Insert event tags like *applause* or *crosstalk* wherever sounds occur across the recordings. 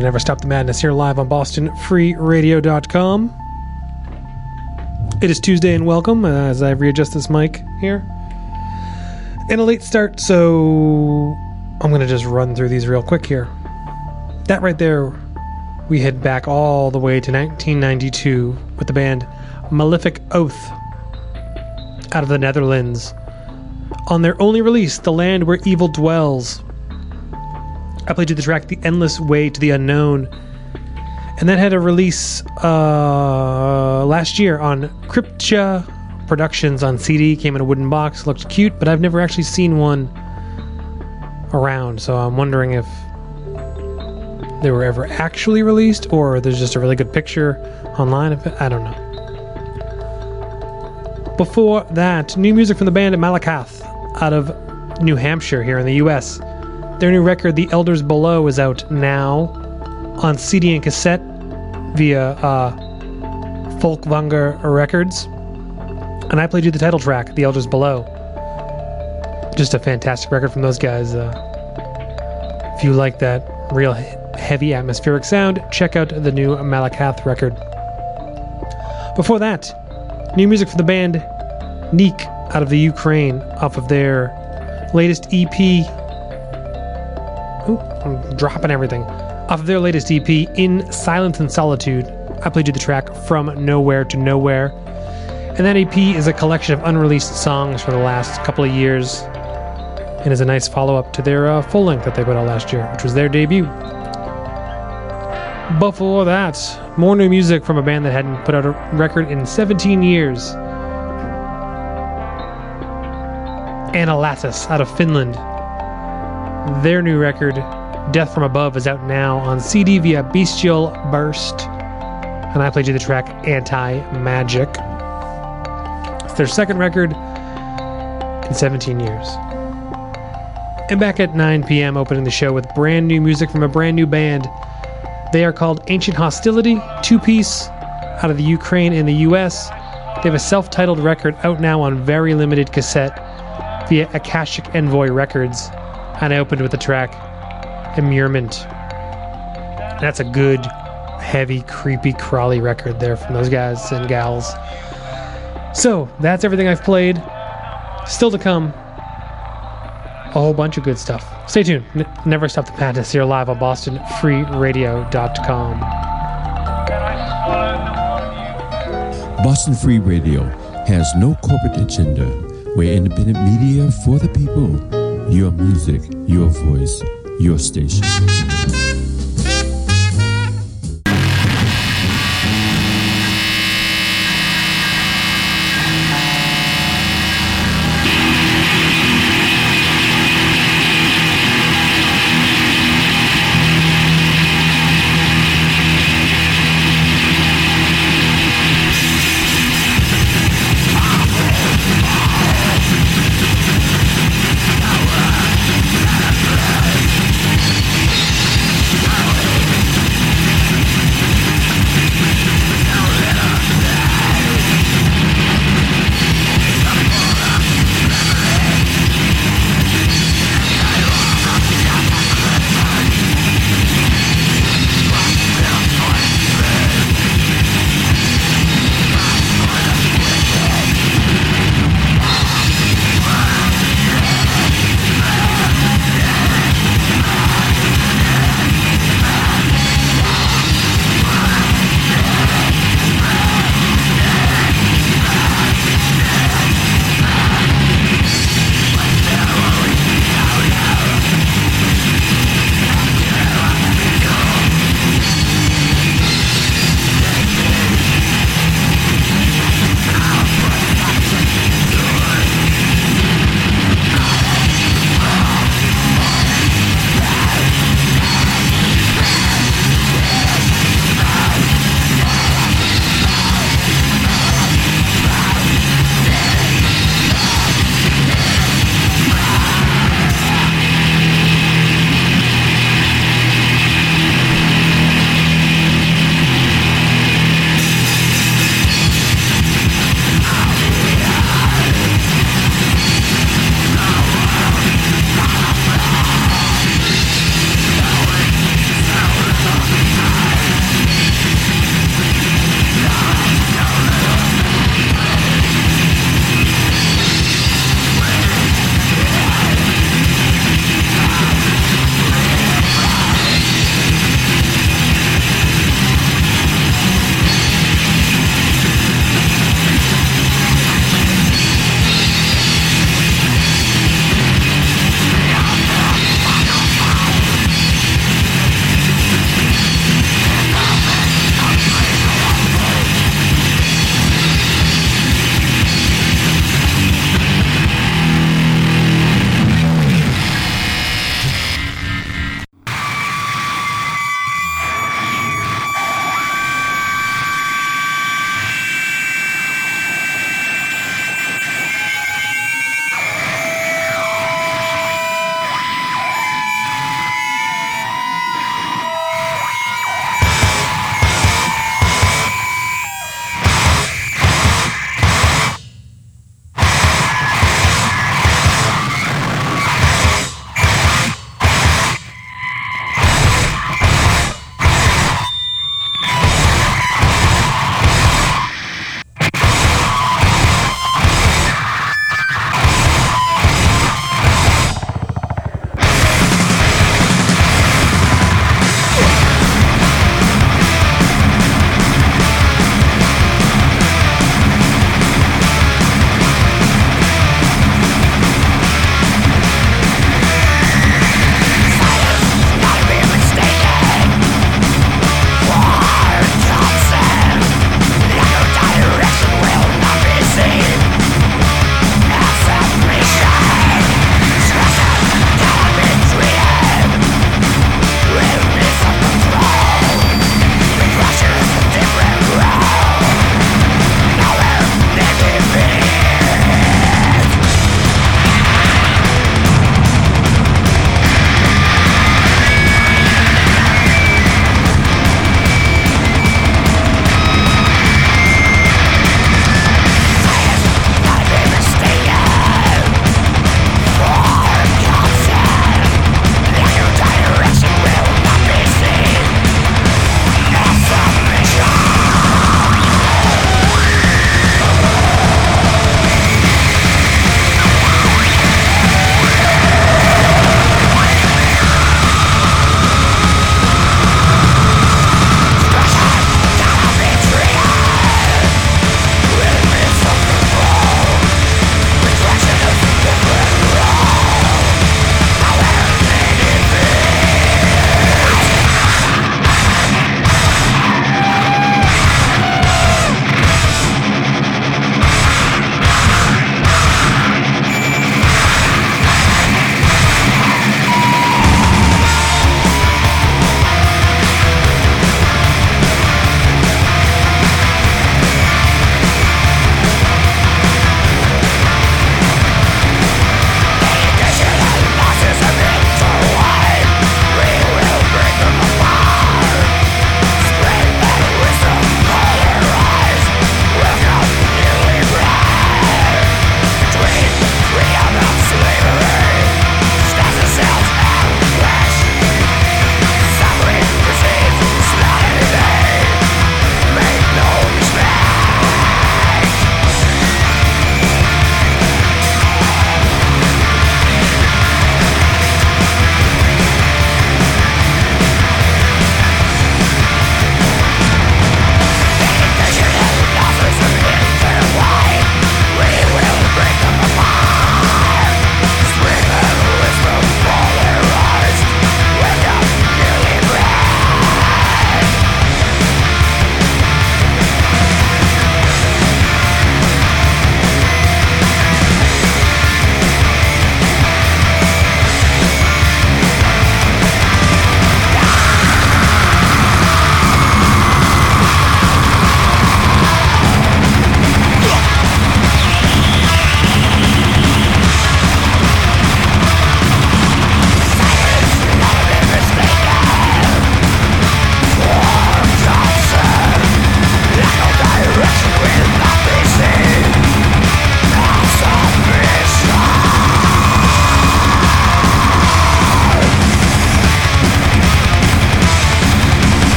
to Never Stop the Madness here live on BostonFreeRadio.com. It is Tuesday, and welcome uh, as I readjust this mic here. And a late start, so I'm going to just run through these real quick here. That right there, we head back all the way to 1992 with the band Malefic Oath out of the Netherlands. On their only release, The Land Where Evil Dwells, I played you the track The Endless Way to the Unknown. And that had a release uh, last year on Cryptia Productions on CD. Came in a wooden box, looked cute, but I've never actually seen one around. So I'm wondering if they were ever actually released or there's just a really good picture online of it. I don't know. Before that, new music from the band Malakath out of New Hampshire here in the US. Their new record, The Elders Below, is out now on CD and cassette via uh, Folkvanger Records. And I played you the title track, The Elders Below. Just a fantastic record from those guys. Uh, if you like that real heavy atmospheric sound, check out the new Malakath record. Before that, new music from the band Neek out of the Ukraine off of their latest EP. Dropping everything. Off of their latest EP, In Silence and Solitude, I played you the track From Nowhere to Nowhere. And that EP is a collection of unreleased songs for the last couple of years and is a nice follow up to their uh, full length that they put out last year, which was their debut. Before that, more new music from a band that hadn't put out a record in 17 years. Analatis out of Finland. Their new record, Death from Above, is out now on CD via Bestial Burst. And I played you the track Anti Magic. It's their second record in 17 years. And back at 9 p.m., opening the show with brand new music from a brand new band. They are called Ancient Hostility, two piece out of the Ukraine and the US. They have a self titled record out now on very limited cassette via Akashic Envoy Records. And I opened with the track Immurement. That's a good, heavy, creepy, crawly record there from those guys and gals. So, that's everything I've played. Still to come, a whole bunch of good stuff. Stay tuned. N- never stop the madness here live on BostonFreeRadio.com. Boston Free Radio has no corporate agenda. We're independent media for the people. Your music, your voice, your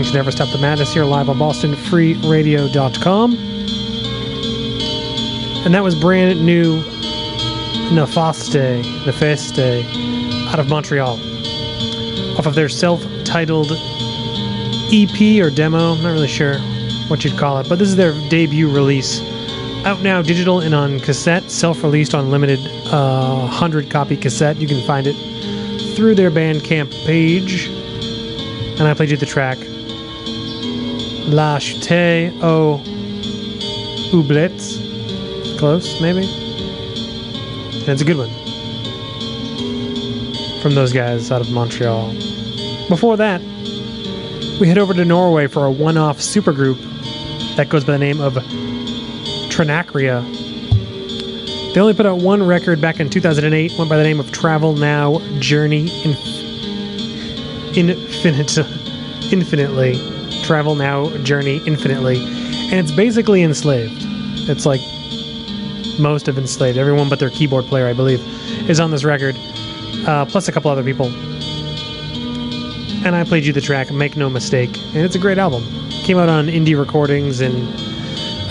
You Never Stop the Madness here live on BostonFreeRadio.com. And that was brand new Nefaste, Nefaste, out of Montreal. Off of their self titled EP or demo, I'm not really sure what you'd call it, but this is their debut release. Out now, digital and on cassette, self released on limited uh, 100 copy cassette. You can find it through their Bandcamp page. And I played you the track La Chute au Oublette. Close, maybe? It's a good one. From those guys out of Montreal. Before that, we head over to Norway for a one off supergroup that goes by the name of Trinacria. They only put out one record back in 2008, went by the name of Travel Now Journey Inf- Infinite, *laughs* Infinitely. Travel Now Journey Infinitely. And it's basically enslaved. It's like most of enslaved. Everyone but their keyboard player, I believe, is on this record, uh, plus a couple other people. And I played you the track Make No Mistake, and it's a great album. Came out on indie recordings, and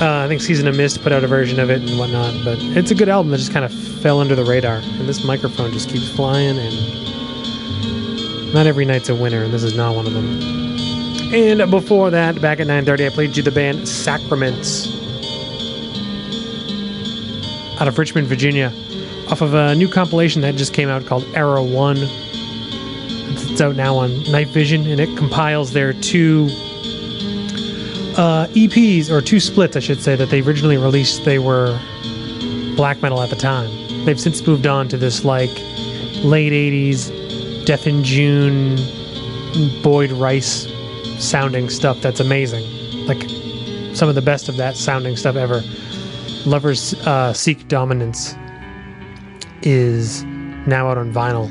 uh, I think Season of Mist put out a version of it and whatnot. But it's a good album that just kind of fell under the radar. And this microphone just keeps flying, and not every night's a winner, and this is not one of them. And before that, back at 9:30, I played you the band Sacraments out of Richmond, Virginia, off of a new compilation that just came out called Era One. It's, out now on Night Vision, and it compiles their two uh, EPs or two splits, I should say, that they originally released. They were black metal at the time. They've since moved on to this like late '80s Death in June, Boyd Rice sounding stuff. That's amazing. Like some of the best of that sounding stuff ever. Lovers uh, Seek Dominance is now out on vinyl,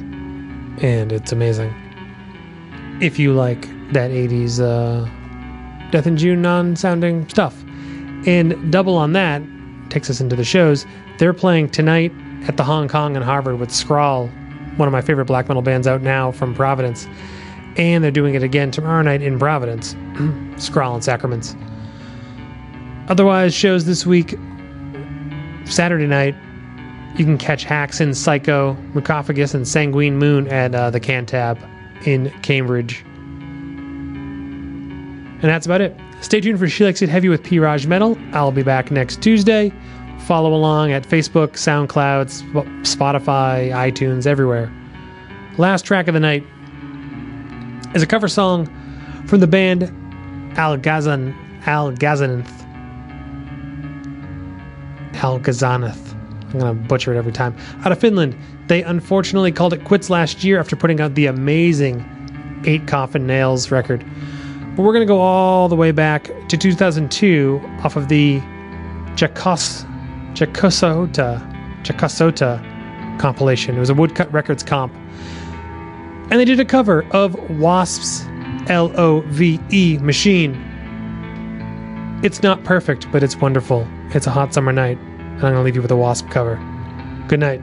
and it's amazing. If you like that 80s uh, Death in June non sounding stuff. And double on that takes us into the shows. They're playing tonight at the Hong Kong and Harvard with Scrawl, one of my favorite black metal bands out now from Providence. And they're doing it again tomorrow night in Providence, *clears throat* Scrawl and Sacraments. Otherwise, shows this week Saturday night, you can catch Haxon, Psycho, Mucophagus, and Sanguine Moon at uh, the Cantab in Cambridge. And that's about it. Stay tuned for She Likes It Heavy with P. Raj Metal. I'll be back next Tuesday. Follow along at Facebook, SoundCloud, Spotify, iTunes, everywhere. Last track of the night is a cover song from the band Al Gazan Al Gazanith. Al Gazanith. I'm going to butcher it every time. Out of Finland, they unfortunately called it quits last year after putting out the amazing Eight Coffin Nails record. But we're going to go all the way back to 2002 off of the Jakos, Jakosota, Jakosota compilation. It was a Woodcut Records comp. And they did a cover of Wasp's L O V E Machine. It's not perfect, but it's wonderful. It's a hot summer night, and I'm going to leave you with a Wasp cover. Good night.